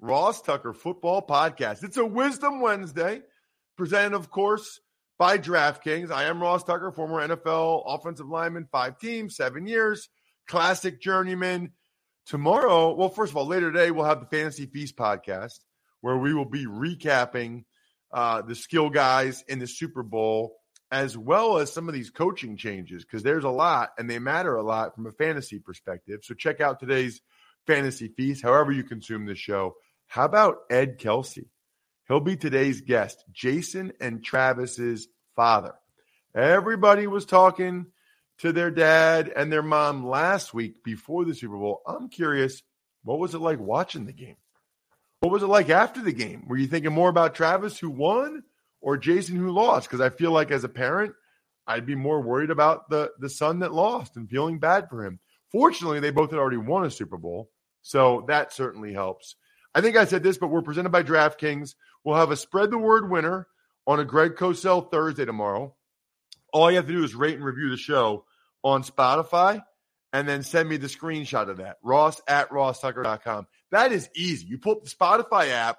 Ross Tucker Football Podcast. It's a Wisdom Wednesday, presented, of course, by DraftKings. I am Ross Tucker, former NFL offensive lineman, five teams, seven years, classic journeyman. Tomorrow, well, first of all, later today, we'll have the Fantasy Feast podcast where we will be recapping uh, the skill guys in the Super Bowl as well as some of these coaching changes because there's a lot and they matter a lot from a fantasy perspective. So check out today's Fantasy Feast, however you consume this show. How about Ed Kelce? He'll be today's guest, Jason and Travis's father. Everybody was talking to their dad and their mom last week before the Super Bowl. I'm curious, what was it like watching the game? What was it like after the game? Were you thinking more about Travis who won or Jason who lost? Because I feel like as a parent, I'd be more worried about the the son that lost and feeling bad for him. Fortunately, they both had already won a Super Bowl, so that certainly helps. I think I said this, but we're presented by DraftKings. We'll have a spread the word winner on a Greg Cosell Thursday tomorrow. All you have to do is rate and review the show on Spotify and then send me the screenshot of that. Ross at rosstucker.com. That is easy. You pull up the Spotify app,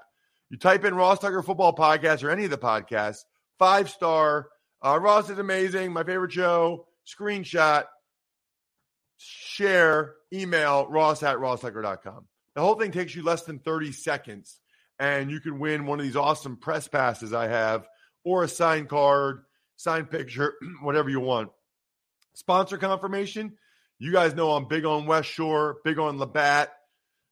you type in Ross Tucker Football Podcast or any of the podcasts, five star. Uh, Ross is amazing. My favorite show. Screenshot, share, email, ross at rosstucker.com. The whole thing takes you less than 30 seconds, and you can win one of these awesome press passes I have, or a signed card, signed picture, whatever you want. Sponsor confirmation. You guys know I'm big on West Shore, big on Labatt,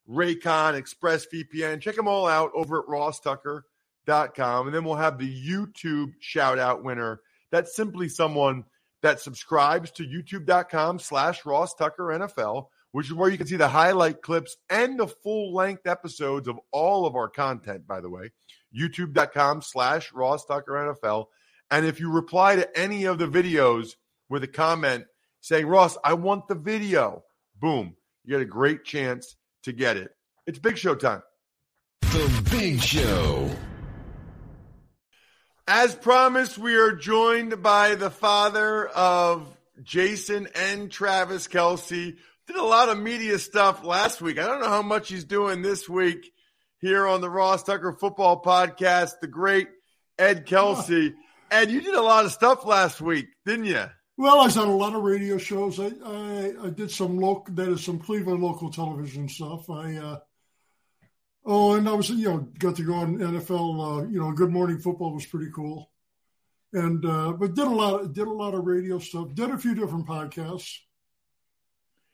Raycon, ExpressVPN. Check them all out over at rosstucker.com. And then we'll have the YouTube shout out winner. That's simply someone that subscribes to youtube.com slash Ross Tucker NFL, which is where you can see the highlight clips and the full length episodes of all of our content, by the way. YouTube.com slash Ross Tucker NFL. And if you reply to any of the videos with a comment saying, Ross, I want the video, boom, you get a great chance to get it. It's Big Show time. The Big Show. As promised, we are joined by the father of Jason and Travis Kelce. Did a lot of media stuff last week. I don't know how much he's doing this week here on the Ross Tucker Football Podcast. The great Ed Kelce. Ed, you did a lot of stuff last week, didn't you? Well, I was on a lot of radio shows. I I, I did some local, that is some Cleveland local television stuff. I uh, oh, and I was you know got to go on NFL. Uh, you know, Good Morning Football was pretty cool, and uh, but did a lot did a lot of radio stuff. Did a few different podcasts.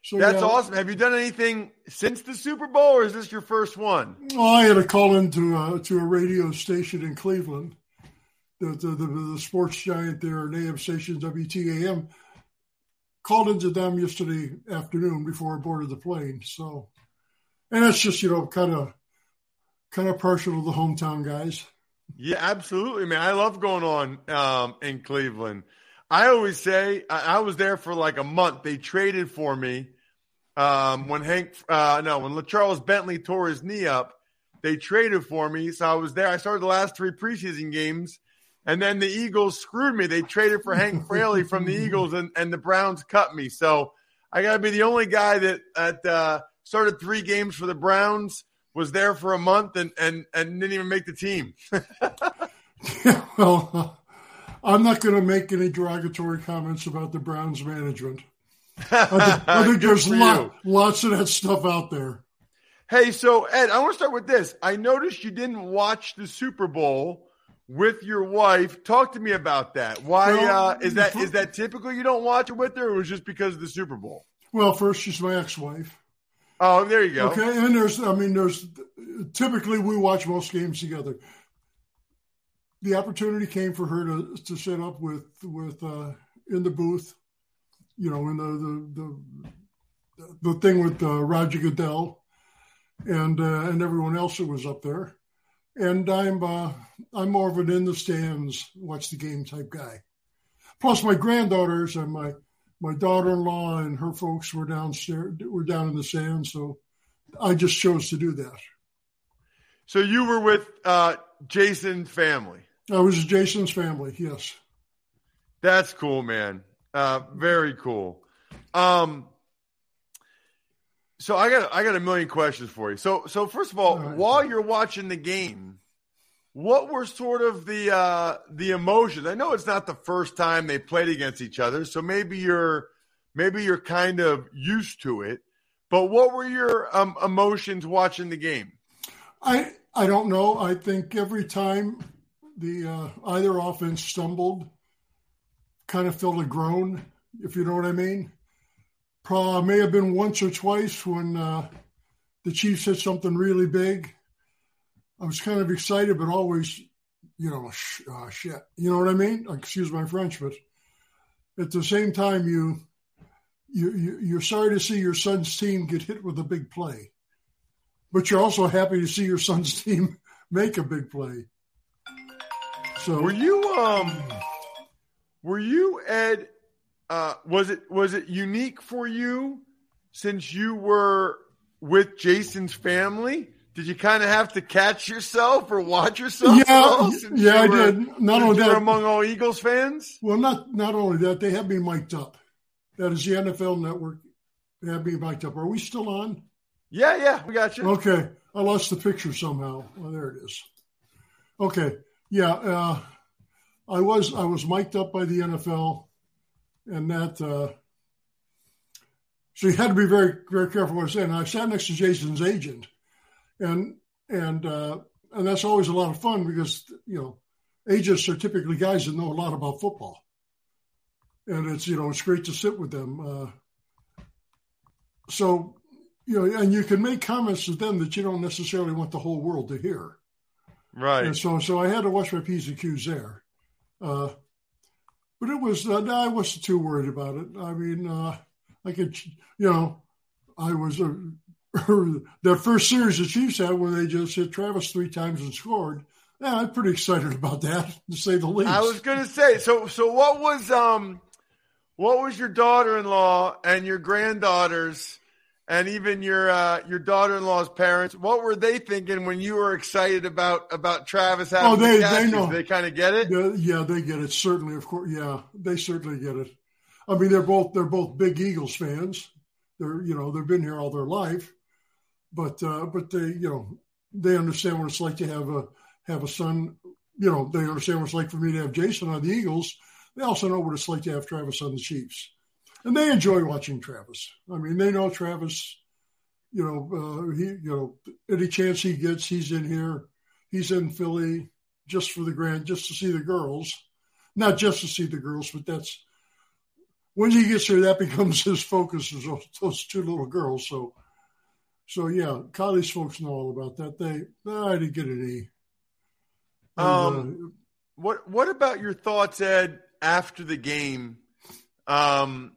So That's yeah, awesome. Have you done anything since the Super Bowl, or is this your first one? Oh, I had a call into uh, to a radio station in Cleveland the, the, the, the sports giant there, an AM station, WTAM, called into them yesterday afternoon before I boarded the plane. So, and that's just, you know, kind of, kind of partial to the hometown guys. Yeah, absolutely, man. I love going on um, in Cleveland. I always say I, I, was there for like a month. They traded for me um, when Hank, uh, no, when Charles Bentley tore his knee up. They traded for me, so I was there. I started the last three preseason games and then the Eagles screwed me. They traded for Hank Fraley from the Eagles, and, and the Browns cut me. So I got to be the only guy that at uh, started three games for the Browns, was there for a month, and and and didn't even make the team. well, I'm not going to make any derogatory comments about the Browns management. I think, I think there's lot, lots of that stuff out there. Hey, so Ed, I want to start with this. I noticed you didn't watch the Super Bowl with your wife. Talk to me about that. Why well, uh, is that? Is that typical? You don't watch it with her, or was just because of the Super Bowl? Well, first she's my ex-wife. Oh, there you go. Okay, and there's, I mean, there's typically we watch most games together. The opportunity came for her to to sit up with with uh, in the booth, you know, in the the the, the thing with uh, Roger Goodell and uh, and everyone else that was up there. And I'm uh, I'm more of an in the stands, watch the game type guy. Plus, my granddaughters and my my daughter-in-law and her folks were downstairs, were down in the sand, so I just chose to do that. So you were with uh, Jason's family. I was Jason's family. Yes. That's cool, man. Uh, very cool. Um, so I got I got a million questions for you. So so first of all, all right. while you're watching the game, what were sort of the uh, the emotions? I know it's not the first time they played against each other, so maybe you're maybe you're kind of used to it. But what were your um, emotions watching the game? I I don't know. I think every time the uh, either offense stumbled, kind of felt a groan, if you know what I mean. Probably may have been once or twice when uh, the Chiefs hit something really big. I was kind of excited, but always, you know, sh- uh, shit. You know what I mean? Excuse my French, but at the same time, you, you, you you're sorry to see your son's team get hit with a big play, but you're also happy to see your son's team make a big play. So, were you um, were you Ed uh, was it was it unique for you since you were with Jason's family? Did you kind of have to catch yourself or watch yourself? Yeah, yeah, I were, did. Not only that, among all Eagles fans. Well, not not only that, they have me mic'd up. That is the NFL Network. They have me mic'd up. Are we still on? Yeah, yeah, we got you. Okay, I lost the picture somehow. Oh, there it is. Okay, yeah, uh, I was I was mic'd up by the NFL and that uh, so you had to be very very careful what I said. And I sat next to Jason's agent, and and uh, and that's always a lot of fun because you know agents are typically guys that know a lot about football, and it's you know it's great to sit with them. Uh, so you know, and you can make comments to them that you don't necessarily want the whole world to hear. Right. And so so I had to watch my p's and q's there. Uh, but it was uh, I wasn't too worried about it. I mean, uh, I could, you know, I was uh, that first series the Chiefs had where they just hit Travis three times and scored. Yeah, I'm pretty excited about that, to say the least. I was going to say, so so what was um, what was your daughter-in-law and your granddaughters and even your uh, your daughter-in-law's parents. What were they thinking when you were excited about about Travis having oh, they, the they know. They kind of get it. yeah, they get it. Certainly, of course. Yeah, they certainly get it. I mean, they're both they're both big Eagles fans. They're you know they've been here all their life, but uh, but they you know they understand what it's like to have a have a son. You know they understand what it's like for me to have Jason on the Eagles. They also know what it's like to have Travis on the Chiefs and they enjoy watching Travis. I mean, they know Travis. You know, uh, he you know any chance he gets, he's in here. He's in Philly just for the grand, just to see the girls, not just to see the girls, but that's when he gets there. That becomes his focus is those, those two little girls. So, so yeah, college folks know all about that. They, I didn't get any. And, um, uh, what what about your thoughts, Ed, after the game? Um,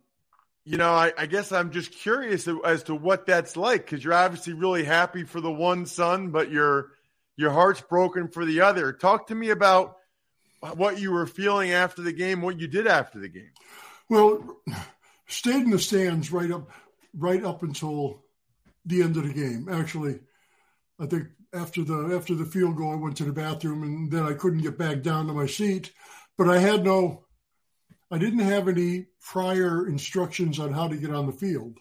you know, I, I, guess I'm just curious as to what that's like because you're obviously really happy for the one son, but your your heart's broken for the other. Talk to me about what you were feeling after the game, what you did after the game. Well, stayed in the stands right up right up until the end of the game. Actually, I think after the after the field goal, I went to the bathroom, and then I couldn't get back down to my seat. But I had no, I didn't have any prior instructions on how to get on the field.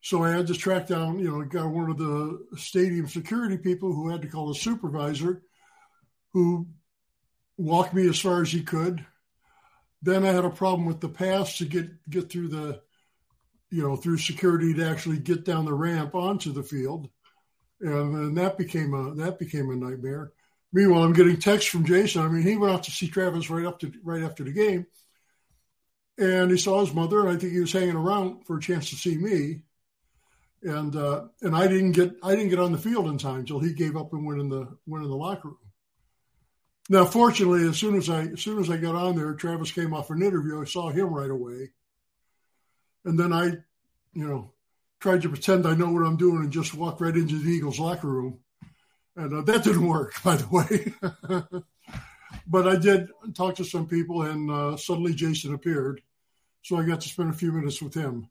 So I had to track down, you know, got one of the stadium security people who had to call a supervisor, who walked me as far as he could. Then I had a problem with the pass to get get through the, you know, through security to actually get down the ramp onto the field, and, and that became a that became a nightmare. Meanwhile, I'm getting texts from Jason. I mean, he went out to see Travis right up to right after the game, and he saw his mother, and I think he was hanging around for a chance to see me and uh, and I didn't get I didn't get on the field in time until he gave up and went in the went in the locker room. Now, fortunately, as soon as I as soon as I got on there, Travis came off an interview. I saw him right away, and then I, you know, tried to pretend I know what I'm doing and just walk right into the Eagles locker room, and uh, that didn't work, by the way. but I did talk to some people, and uh, suddenly Jason appeared, so I got to spend a few minutes with him.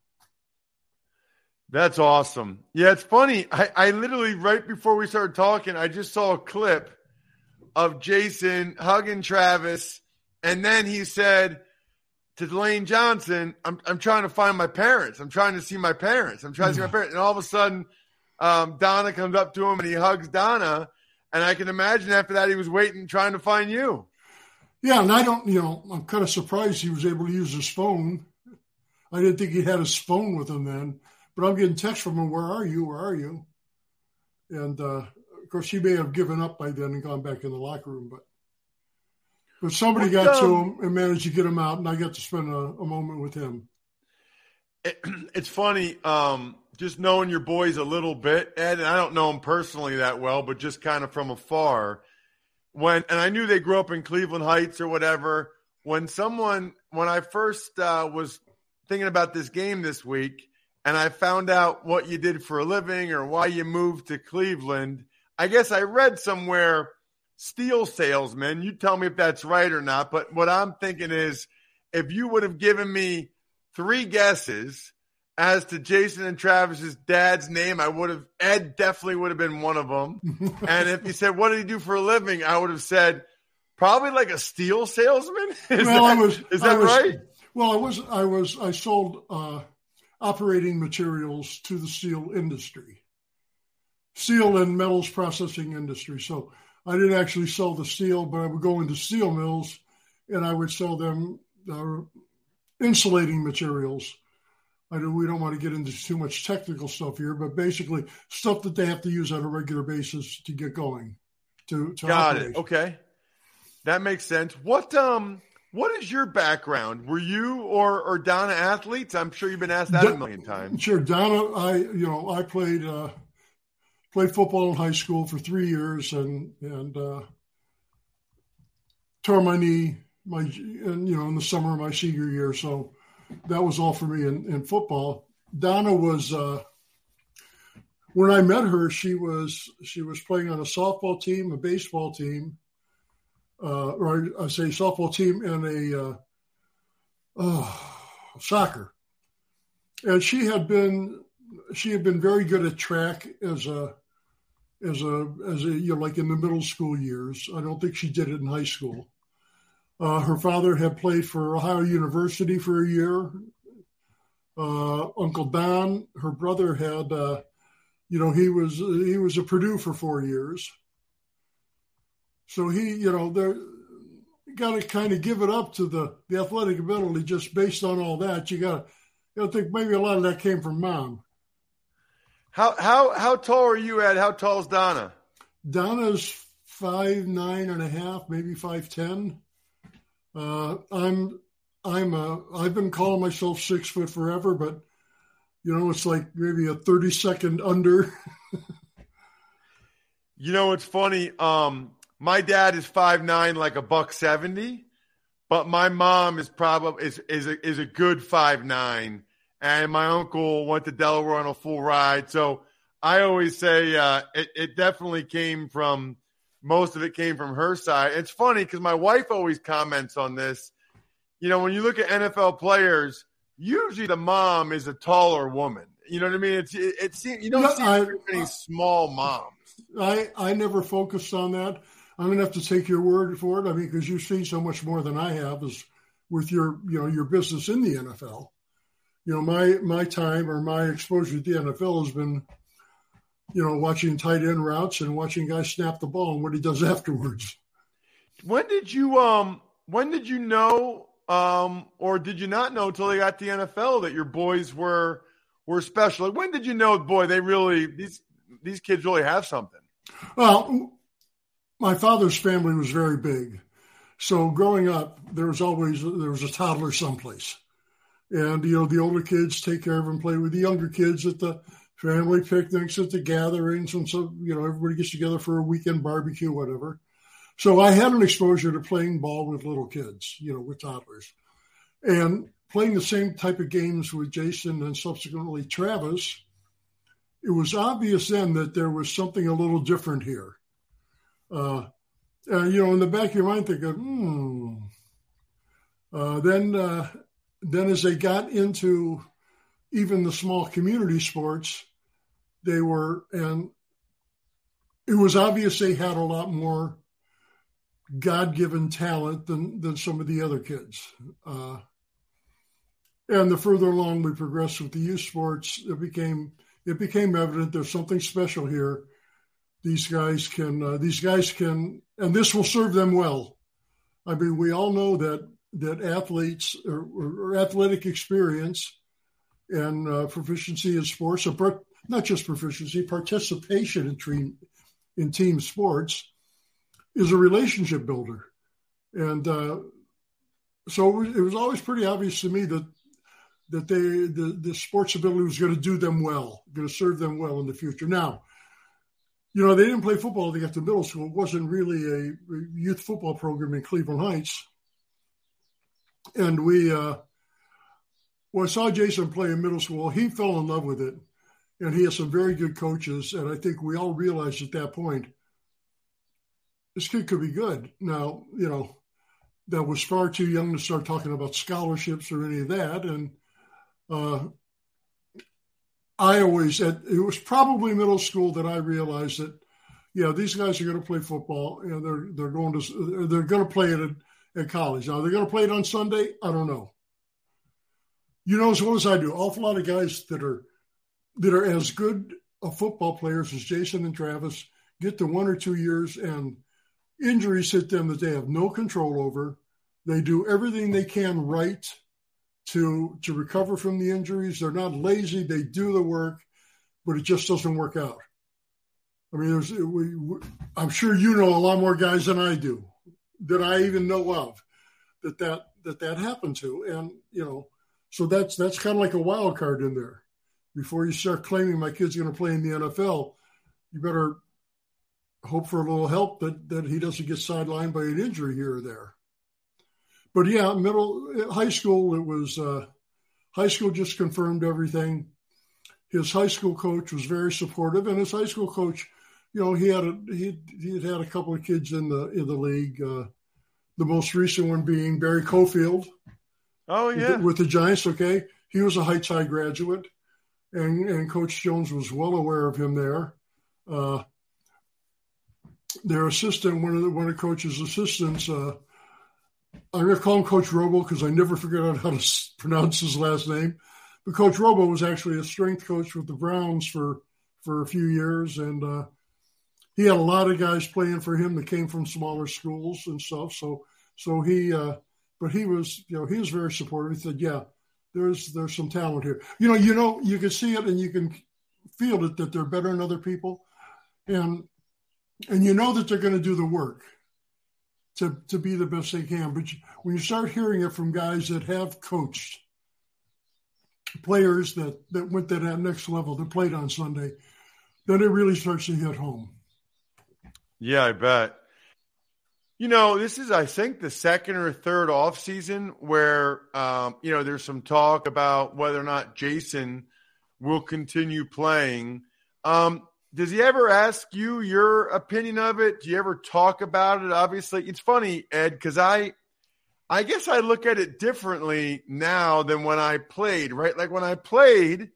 That's awesome. Yeah, it's funny. I, I literally, right before we started talking, I just saw a clip of Jason hugging Travis. And then he said to Lane Johnson, I'm, I'm trying to find my parents. I'm trying to see my parents. I'm trying to see my parents. And all of a sudden, um, Donna comes up to him and he hugs Donna. And I can imagine after that, he was waiting, trying to find you. Yeah. And I don't, you know, I'm kind of surprised he was able to use his phone. I didn't think he had his phone with him then. But I'm getting texts from him, where are you? Where are you? And uh, of course, he may have given up by then and gone back in the locker room. But but somebody what, got um, to him and managed to get him out, and I got to spend a, a moment with him. It, it's funny, um, just knowing your boys a little bit, Ed, and I don't know them personally that well, but just kind of from afar. When and I knew they grew up in Cleveland Heights or whatever. When someone, when I first uh, was thinking about this game this week, and I found out what you did for a living or why you moved to Cleveland. I guess I read somewhere steel salesman. You tell me if that's right or not. But what I'm thinking is if you would have given me three guesses as to Jason and Travis's dad's name, I would have, Ed definitely would have been one of them. and if he said, what did he do for a living? I would have said, probably like a steel salesman. Is well, that, I was, is that was, right? Well, I was, I was, I sold, uh, operating materials to the steel industry, steel and metals processing industry. So I didn't actually sell the steel, but I would go into steel mills and I would sell them uh, insulating materials. I know we don't want to get into too much technical stuff here, but basically stuff that they have to use on a regular basis to get going. To, to got operate. it. Okay, that makes sense. What um what is your background? Were you or or Donna athletes? I'm sure you've been asked that a million times. Sure, Donna. I you know I played uh, played football in high school for three years and and uh, tore my knee my and you know in the summer of my senior year. So that was all for me in, in football. Donna was uh, when I met her. She was she was playing on a softball team, a baseball team uh, or I say softball team and a uh, oh, soccer. And she had been she had been very good at track as a as a as a you know like in the middle school years. I don't think she did it in high school. Uh, her father had played for Ohio University for a year. Uh, Uncle Don, her brother had, uh, you know, he was he was at Purdue for four years. So he, you know, there got to kind of give it up to the the athletic ability just based on all that. You got to, you know, think maybe a lot of that came from mom. How how how tall are you at? How tall is Donna? Donna's five nine and a half, maybe five ten. Uh, I'm I'm a I've been calling myself six foot forever, but you know it's like maybe a thirty second under. you know it's funny. Um, my dad is five nine, like a buck seventy, but my mom is probably is is a, is a good five nine, and my uncle went to Delaware on a full ride. So I always say uh, it, it definitely came from most of it came from her side. It's funny because my wife always comments on this. You know, when you look at NFL players, usually the mom is a taller woman. You know what I mean? It's it, it seems you don't no, see I, many small moms. I I never focused on that. I'm to have to take your word for it. I mean, because you've seen so much more than I have, is with your you know your business in the NFL. You know, my my time or my exposure to the NFL has been, you know, watching tight end routes and watching guys snap the ball and what he does afterwards. When did you um when did you know um or did you not know until they got the NFL that your boys were were special? Like, when did you know, boy, they really these these kids really have something? Well, my father's family was very big. So growing up, there was always there was a toddler someplace. And you know, the older kids take care of and play with the younger kids at the family picnics, at the gatherings, and so you know, everybody gets together for a weekend barbecue, whatever. So I had an exposure to playing ball with little kids, you know, with toddlers. And playing the same type of games with Jason and subsequently Travis, it was obvious then that there was something a little different here. Uh, and, you know, in the back of your mind, thinking, hmm. Uh, then, uh, then as they got into even the small community sports, they were, and it was obvious they had a lot more God-given talent than than some of the other kids. Uh, and the further along we progressed with the youth sports, it became it became evident there's something special here. These guys can uh, these guys can, and this will serve them well. I mean, we all know that that athletes or, or athletic experience and uh, proficiency in sports, or not just proficiency, participation in team in team sports is a relationship builder, and uh, so it was always pretty obvious to me that that they the, the sports ability was going to do them well, going to serve them well in the future. Now, you know, they didn't play football. They got to middle school. It wasn't really a youth football program in Cleveland Heights, and we. Uh, well, I saw Jason play in middle school. He fell in love with it, and he has some very good coaches. And I think we all realized at that point this kid could be good. Now, you know, that was far too young to start talking about scholarships or any of that, and uh, I always, it was probably middle school that I realized that, yeah, these guys are going to play football and they're, they're going to, they're going to play it at, at college. Now they're going to play it on Sunday. I don't know. You know, as well as I do, awful lot of guys that are, that are as good of football players as Jason and Travis get to one or two years and injuries hit them that they have no control over. They do everything they can right to to recover from the injuries. They're not lazy; they do the work, but it just doesn't work out. I mean, there's we, we, I'm sure you know a lot more guys than I do that I even know of that that that that happened to, and you know, so that's that's kind of like a wild card in there. Before you start claiming my kid's going to play in the NFL, you better hope for a little help that that he doesn't get sidelined by an injury here or there but yeah, middle high school it was uh, high school just confirmed everything. His high school coach was very supportive, and his high school coach, you know, he had a he he had had a couple of kids in the in the league. Uh, the most recent one being Barry Cofield. Oh yeah, with the, with the Giants. Okay, he was a Heights High graduate, and and Coach Jones was well aware of him there. Uh, their assistant, one of the one of Coach's assistants, uh, I'm going to call him Coach Robo because I never figured out how to pronounce his last name. But Coach Robo was actually a strength coach with the Browns for for a few years, and uh, he had a lot of guys playing for him that came from smaller schools and stuff. So so he, uh, but he was you know he was very supportive. He said, "Yeah, there's there's some talent here. You know, you know, you can see it and you can feel it that they're better than other people, and and you know that they're going to do the work." to, to be the best they can. But when you start hearing it from guys that have coached players that, that went to that next level that played on Sunday, then it really starts to hit home. Yeah, I bet. You know, this is, I think, the second or third off season where, um, you know, there's some talk about whether or not Jason will continue playing. Um, does he ever ask you your opinion of it? Do you ever talk about it? Obviously, it's funny, Ed, because I, I guess I look at it differently now than when I played. Right, like when I played,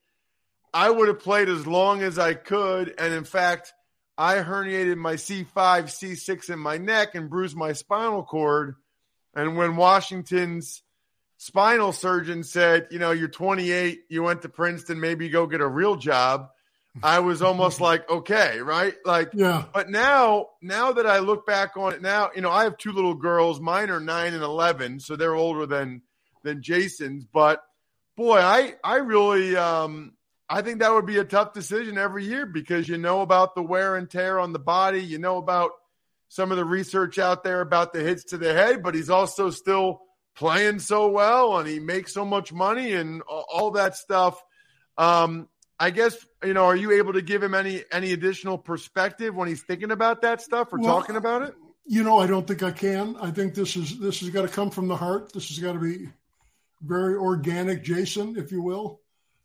I would have played as long as I could, and in fact, I herniated my C5, C6 in my neck and bruised my spinal cord. And when Washington's spinal surgeon said, you know, you're 28, you went to Princeton, maybe go get a real job. I was almost like, okay, right? Like, yeah. But now, now that I look back on it now, you know, I have two little girls. Mine are nine and 11, so they're older than, than Jason's. But boy, I, I really, um, I think that would be a tough decision every year because you know about the wear and tear on the body. You know about some of the research out there about the hits to the head, but he's also still playing so well and he makes so much money and all that stuff. Um, I guess you know, are you able to give him any any additional perspective when he's thinking about that stuff or well, talking about it? You know, I don't think I can. I think this is this has got to come from the heart. This has got to be very organic, Jason, if you will.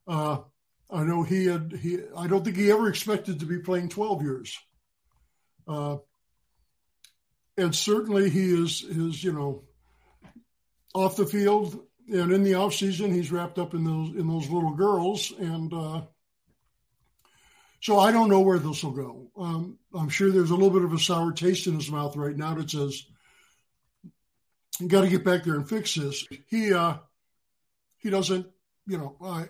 Uh, I know he had he. I don't think he ever expected to be playing twelve years. Uh, and certainly he is is you know off the field and in the off season he's wrapped up in those in those little girls and uh, so I don't know where this will go. Um, I'm sure there's a little bit of a sour taste in his mouth right now that says, "You got to get back there and fix this." He uh, he doesn't, you know. Uh,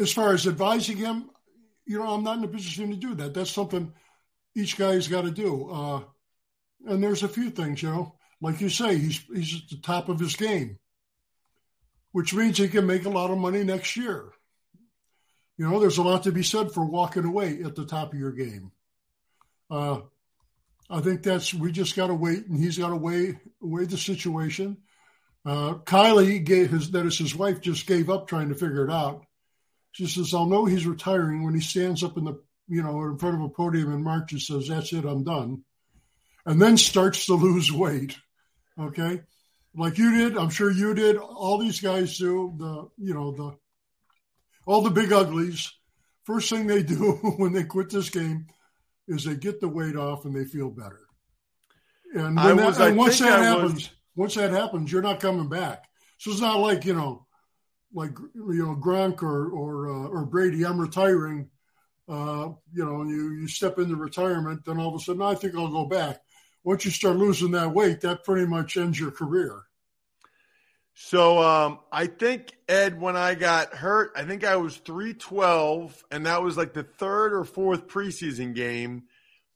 as far as advising him, you know, I'm not in a position to do that. That's something each guy's got to do. Uh, and there's a few things, you know, like you say, he's he's at the top of his game, which means he can make a lot of money next year. You know, there's a lot to be said for walking away at the top of your game. Uh, I think that's we just got to wait, and he's got to weigh weigh the situation. Uh, Kylie gave his that is his wife just gave up trying to figure it out. She says, "I'll know he's retiring when he stands up in the you know in front of a podium in March and says, "That's it, I'm done," and then starts to lose weight. Okay, like you did, I'm sure you did. All these guys do. The you know the all the big uglies, first thing they do when they quit this game is they get the weight off and they feel better. And, that, was, and once that I happens, was... once that happens, you're not coming back. So it's not like you know, like you know Gronk or or uh, or Brady. I'm retiring. Uh, you know, you you step into retirement, then all of a sudden I think I'll go back. Once you start losing that weight, that pretty much ends your career. So um, I think Ed, when I got hurt, I think I was three twelve, and that was like the third or fourth preseason game.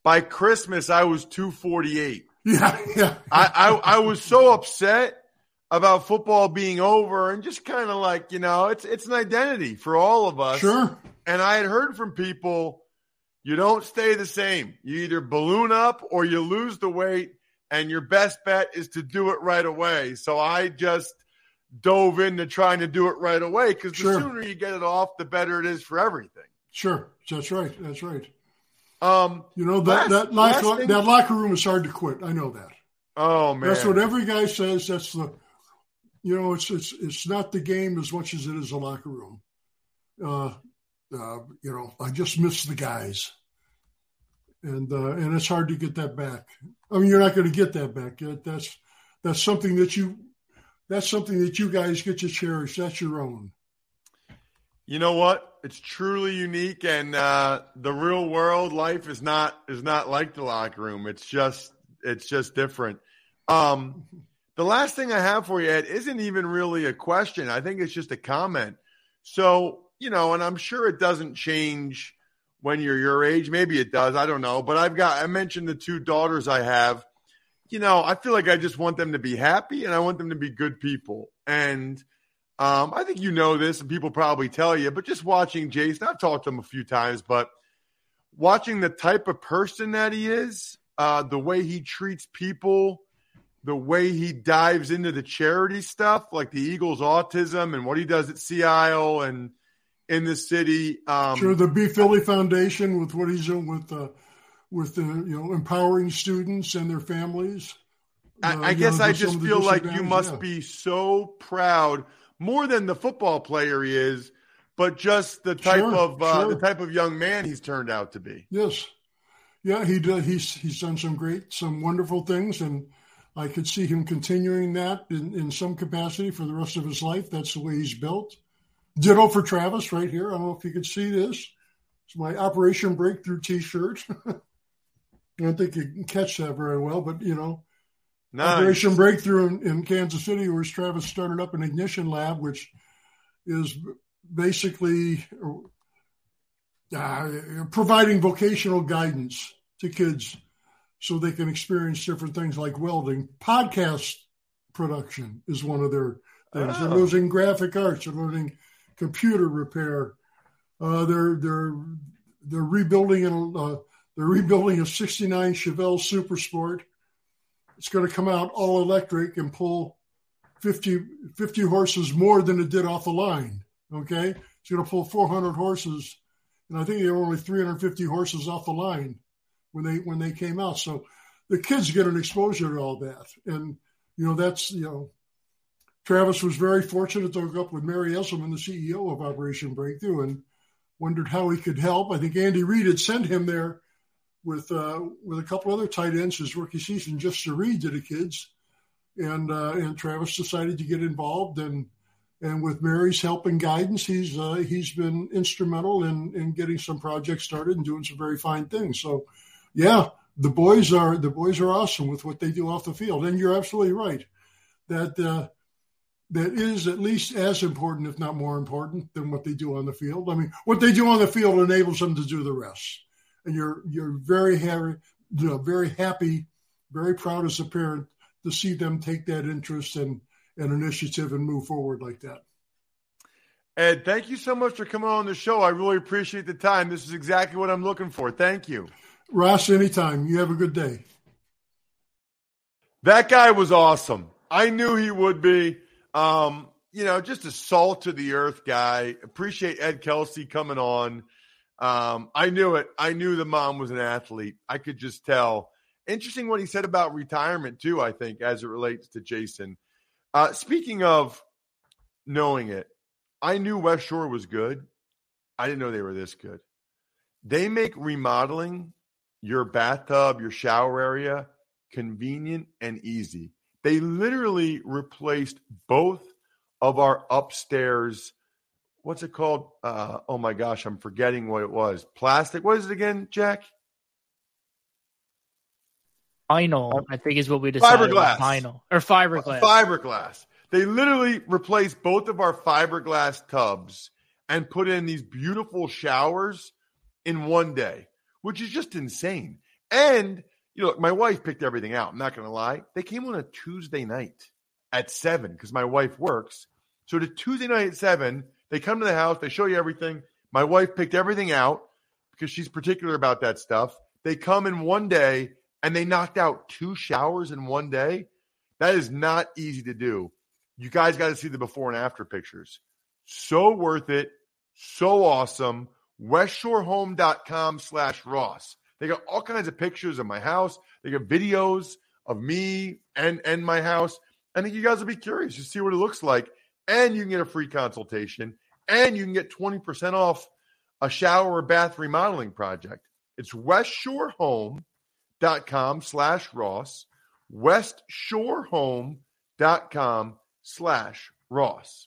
By Christmas, I was two forty eight. Yeah, yeah. I, I I was so upset about football being over, and just kind of like you know, it's it's an identity for all of us. Sure. And I had heard from people, you don't stay the same. You either balloon up or you lose the weight, and your best bet is to do it right away. So I just dove into trying to do it right away because sure. the sooner you get it off, the better it is for everything. Sure, that's right. That's right. Um, you know that last, that locker, that locker room is hard to quit. I know that. Oh man, that's what every guy says. That's the, you know, it's it's it's not the game as much as it is the locker room. Uh, uh, you know, I just miss the guys, and uh, and it's hard to get that back. I mean, you're not going to get that back. That's that's something that you that's something that you guys get to cherish. That's your own. You know what? It's truly unique, and uh, the real world life is not is not like the locker room. It's just it's just different. Um, the last thing I have for you, Ed, isn't even really a question. I think it's just a comment. So you know, and I'm sure it doesn't change when you're your age. Maybe it does. I don't know. But I've got I mentioned the two daughters I have you know, I feel like I just want them to be happy and I want them to be good people. And um, I think you know this, and people probably tell you, but just watching Jason, I've talked to him a few times, but watching the type of person that he is, uh, the way he treats people, the way he dives into the charity stuff, like the Eagles autism and what he does at Sea Isle and in the city. Um, sure, the Be Philly Foundation with what he's doing with uh, with the you know empowering students and their families. Uh, I, I guess know, I just feel like you must yeah. be so proud, more than the football player he is, but just the type sure, of uh, sure. the type of young man he's turned out to be. Yes, yeah, he does. He's he's done some great, some wonderful things, and I could see him continuing that in, in some capacity for the rest of his life. That's the way he's built. Ditto for Travis right here. I don't know if you could see this. It's my Operation Breakthrough T-shirt. I don't think you can catch that very well, but you know, nice. Operation Breakthrough in, in, Kansas City, where Travis started up an ignition lab, which is basically uh, providing vocational guidance to kids so they can experience different things like welding. Podcast production is one of their things. Oh. They're losing graphic arts. They're learning computer repair. Uh, they're they're they're rebuilding a uh, they're rebuilding a '69 Chevelle Super Sport. It's going to come out all electric and pull 50, 50 horses more than it did off the line. Okay, it's going to pull 400 horses, and I think there were only 350 horses off the line when they when they came out. So the kids get an exposure to all that, and you know that's you know Travis was very fortunate to hook up with Mary Esselman, the CEO of Operation Breakthrough, and wondered how he could help. I think Andy Reid had sent him there with uh, with a couple other tight ends his rookie season just to read to the kids, and uh, and Travis decided to get involved and and with Mary's help and guidance, he's uh, he's been instrumental in in getting some projects started and doing some very fine things. So, yeah, the boys are the boys are awesome with what they do off the field, and you're absolutely right that uh, that is at least as important, if not more important, than what they do on the field. I mean, what they do on the field enables them to do the rest. And you're you're very happy, you know, very happy, very proud as a parent to see them take that interest and, and initiative and move forward like that. Ed, thank you so much for coming on the show. I really appreciate the time. This is exactly what I'm looking for. Thank you. Ross, anytime. You have a good day. That guy was awesome. I knew he would be. Um, you know, just a salt to the earth guy. Appreciate Ed Kelce coming on. Um, I knew it. I knew the mom was an athlete. I could just tell. Interesting what he said about retirement too. I think as it relates to Jason. Uh, speaking of knowing it, I knew West Shore was good. I didn't know they were this good. They make remodeling your bathtub, your shower area convenient and easy. They literally replaced both of our upstairs. What's it called? Uh, oh my gosh, I'm forgetting what it was. Plastic. What is it again, Jack? Vinyl, I think is what we decided. Fiberglass. Vinyl or fiberglass. Fiberglass. They literally replaced both of our fiberglass tubs and put in these beautiful showers in one day, which is just insane. And you know, my wife picked everything out. I'm not going to lie. They came on a Tuesday night at seven because my wife works. So the Tuesday night at seven, they come to the house, they show you everything. My wife picked everything out because she's particular about that stuff. They come in one day and they knocked out two showers in one day. That is not easy to do. You guys got to see the before and after pictures. So worth it. So awesome. WestShoreHome.com slash Ross. They got all kinds of pictures of my house. They got videos of me and and my house. I think you guys will be curious to see what it looks like. And you can get a free consultation and you can get 20% off a shower or bath remodeling project. It's westshorehome.com slash Ross, westshorehome.com slash Ross.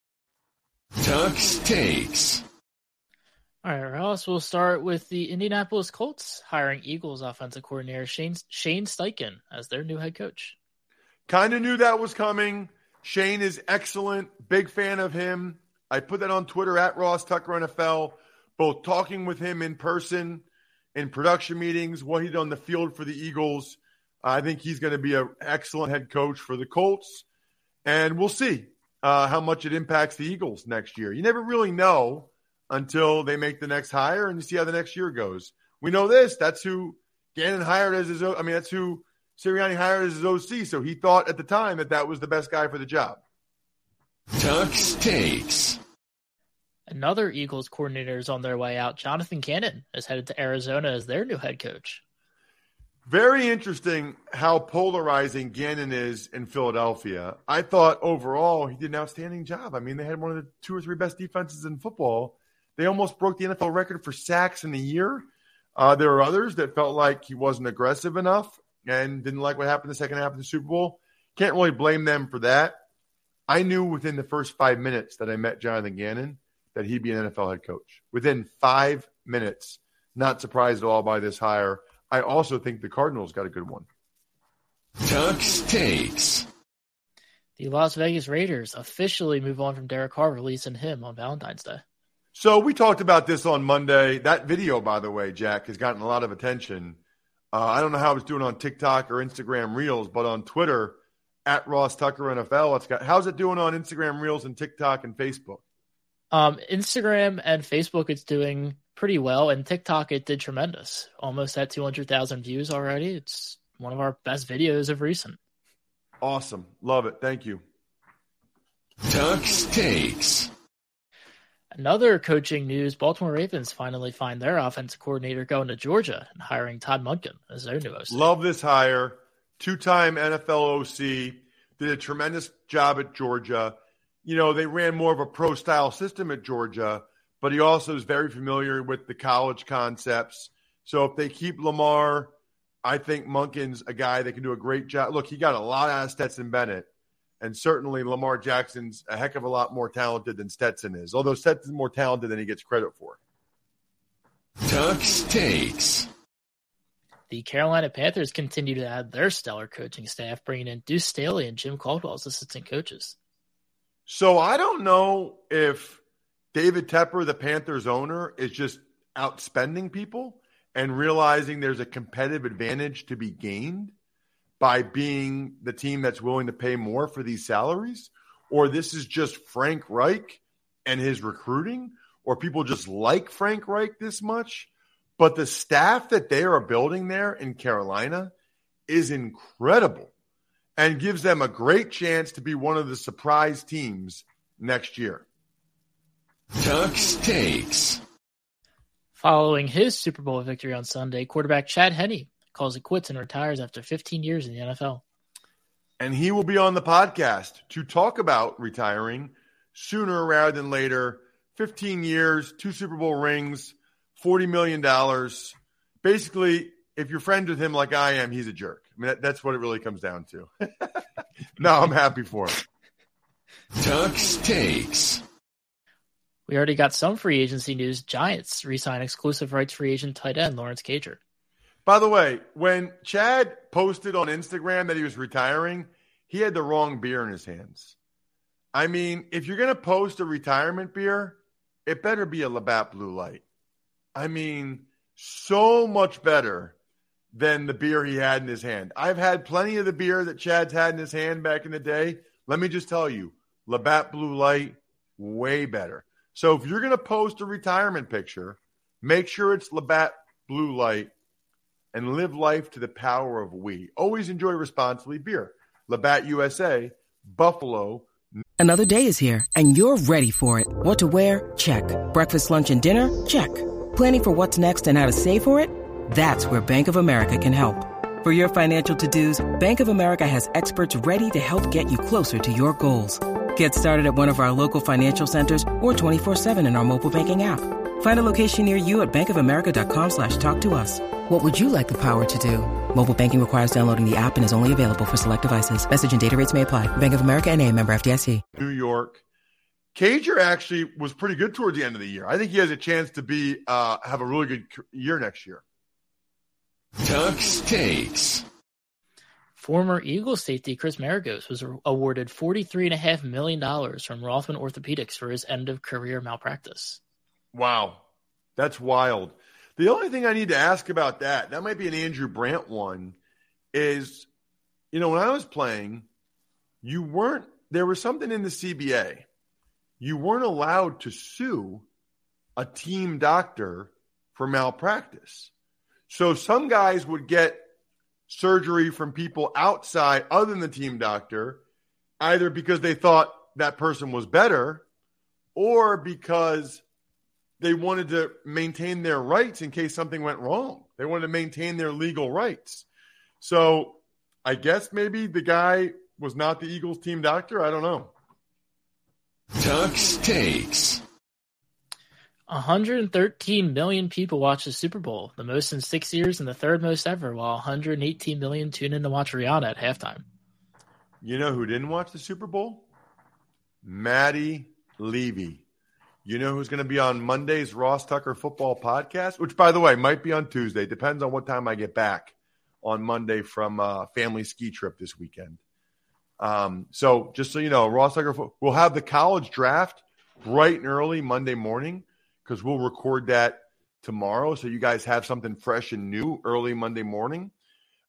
Tux takes. All right, Ross. We'll start with the Indianapolis Colts hiring Eagles offensive coordinator Shane Shane Steichen as their new head coach. Kind of knew that was coming. Shane is excellent. Big fan of him. I put that on Twitter at Ross Tucker NFL. Both talking with him in person, in production meetings, what he did on the field for the Eagles. I think he's going to be an excellent head coach for the Colts, and we'll see uh, how much it impacts the Eagles next year. You never really know until they make the next hire and you see how the next year goes. We know this. That's who Gannon hired as his. I mean, that's who Sirianni hired as his OC. So he thought at the time that that was the best guy for the job. Tux takes. Another Eagles coordinator is on their way out. Jonathan Gannon is headed to Arizona as their new head coach. Very interesting how polarizing Gannon is in Philadelphia. I thought overall he did an outstanding job. I mean, they had one of the two or three best defenses in football. They almost broke the NFL record for sacks in a year. Uh, there are others that felt like he wasn't aggressive enough and didn't like what happened in the second half of the Super Bowl. Can't really blame them for that. I knew within the first five minutes that I met Jonathan Gannon that he'd be an NFL head coach. Within five minutes, not surprised at all by this hire. I also think the Cardinals got a good one. Tux takes. The Las Vegas Raiders officially move on from Derek Carr, releasing him on Valentine's Day. So we talked about this on Monday. That video, by the way, Jack, has gotten a lot of attention. Uh, I don't know how it's doing on TikTok or Instagram Reels, but on Twitter, at Ross Tucker NFL, it's got. How's it doing on Instagram Reels and TikTok and Facebook? Um, Instagram and Facebook, it's doing pretty well, and TikTok, it did tremendous. Almost at 200,000 views already. It's one of our best videos of recent. Awesome. Love it. Thank you. Tux takes. Another coaching news Baltimore Ravens finally find their offensive coordinator going to Georgia and hiring Todd Monken as their new OC. Love this hire. Two time NFL OC. Did a tremendous job at Georgia. You know, they ran more of a pro style system at Georgia, but he also is very familiar with the college concepts. So if they keep Lamar, I think Monken's a guy that can do a great job. Look, he got a lot out of Stetson Bennett. And certainly Lamar Jackson's a heck of a lot more talented than Stetson is, although Stetson's more talented than he gets credit for. Tux takes. The Carolina Panthers continue to add their stellar coaching staff, bringing in Deuce Staley and Jim Caldwell as assistant coaches. So I don't know if David Tepper, the Panthers owner, is just outspending people and realizing there's a competitive advantage to be gained by being the team that's willing to pay more for these salaries, or this is just Frank Reich and his recruiting, or people just like Frank Reich this much. But the staff that they are building there in Carolina is incredible and gives them a great chance to be one of the surprise teams next year. Tux takes. Following his Super Bowl victory on Sunday, quarterback Chad Henne calls it quits and retires after 15 years in the NFL. And he will be on the podcast to talk about retiring sooner rather than later. 15 years, two Super Bowl rings, $40 million. Basically, if you're friends with him like I am, he's a jerk. I mean, that, that's what it really comes down to. no, I'm happy for him. Tux takes. We already got some free agency news. Giants re-sign exclusive rights free agent tight end Lawrence Cager. By the way, when Chad posted on Instagram that he was retiring, he had the wrong beer in his hands. I mean, if you're going to post a retirement beer, it better be a Labatt Blue Light. I mean, so much better than the beer he had in his hand. I've had plenty of the beer that Chad's had in his hand back in the day. Let me just tell you, Labatt Blue Light, way better. So if you're going to post a retirement picture, make sure it's Labatt Blue Light and live life to the power of we. Always enjoy responsibly beer. Labatt USA, Buffalo. Another day is here and you're ready for it. What to wear? Check. Breakfast, lunch, and dinner? Check. Planning for what's next and how to save for it? That's where Bank of America can help. For your financial to-dos, Bank of America has experts ready to help get you closer to your goals. Get started at one of our local financial centers or 24-7 in our mobile banking app. Find a location near you at bankofamerica.com slash talk to us. What would you like the power to do? Mobile banking requires downloading the app and is only available for select devices. Message and data rates may apply. Bank of America and a member FDIC. New York. Cager actually was pretty good towards the end of the year. I think he has a chance to be uh, have a really good year next year. Tux takes. Former Eagles safety Chris Maragos was awarded $43.5 million from Rothman Orthopedics for his end of career malpractice. Wow. That's wild. The only thing I need to ask about that, that might be an Andrew Brandt one, is, you know, when I was playing, you weren't, there was something in the CBA. You weren't allowed to sue a team doctor for malpractice. So some guys would get surgery from people outside other than the team doctor, either because they thought that person was better or because they wanted to maintain their rights in case something went wrong. They wanted to maintain their legal rights. So I guess maybe the guy was not the Eagles team doctor. I don't know. Tux takes. 113 million people watch the Super Bowl, the most in six years and the third most ever, while 118 million tune in to watch Rihanna at halftime. You know who didn't watch the Super Bowl? Maddie Levy. You know who's going to be on Monday's Ross Tucker football podcast, which, by the way, might be on Tuesday. Depends on what time I get back on Monday from a family ski trip this weekend. Um, so just so you know, Ross Tucker, we'll have the college draft bright and early Monday morning because we'll record that tomorrow. So you guys have something fresh and new early Monday morning.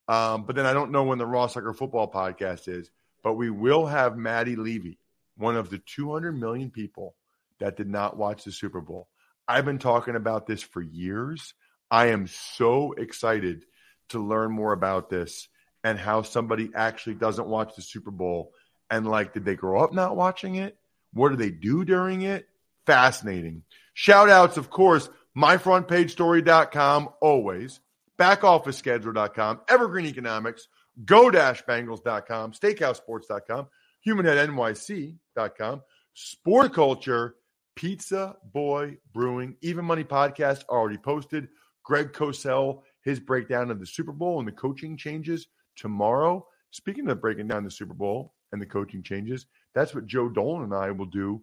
Um, but then I don't know when the Ross Tucker football podcast is, but we will have Maddie Levy, one of the 200 million people that did not watch the Super Bowl. I've been talking about this for years. I am so excited to learn more about this and how somebody actually doesn't watch the Super Bowl. And like, did they grow up not watching it? What do they do during it? Fascinating. Shout outs, of course, myfrontpagestory.com, always, backofficeschedule.com, evergreen economics, go-bangles.com, steakhousesports.com, humanheadnyc.com, sport culture, pizza boy brewing, even money podcast already posted. Greg Cosell, his breakdown of the Super Bowl and the coaching changes tomorrow. Speaking of breaking down the Super Bowl and the coaching changes, that's what Joe Dolan and I will do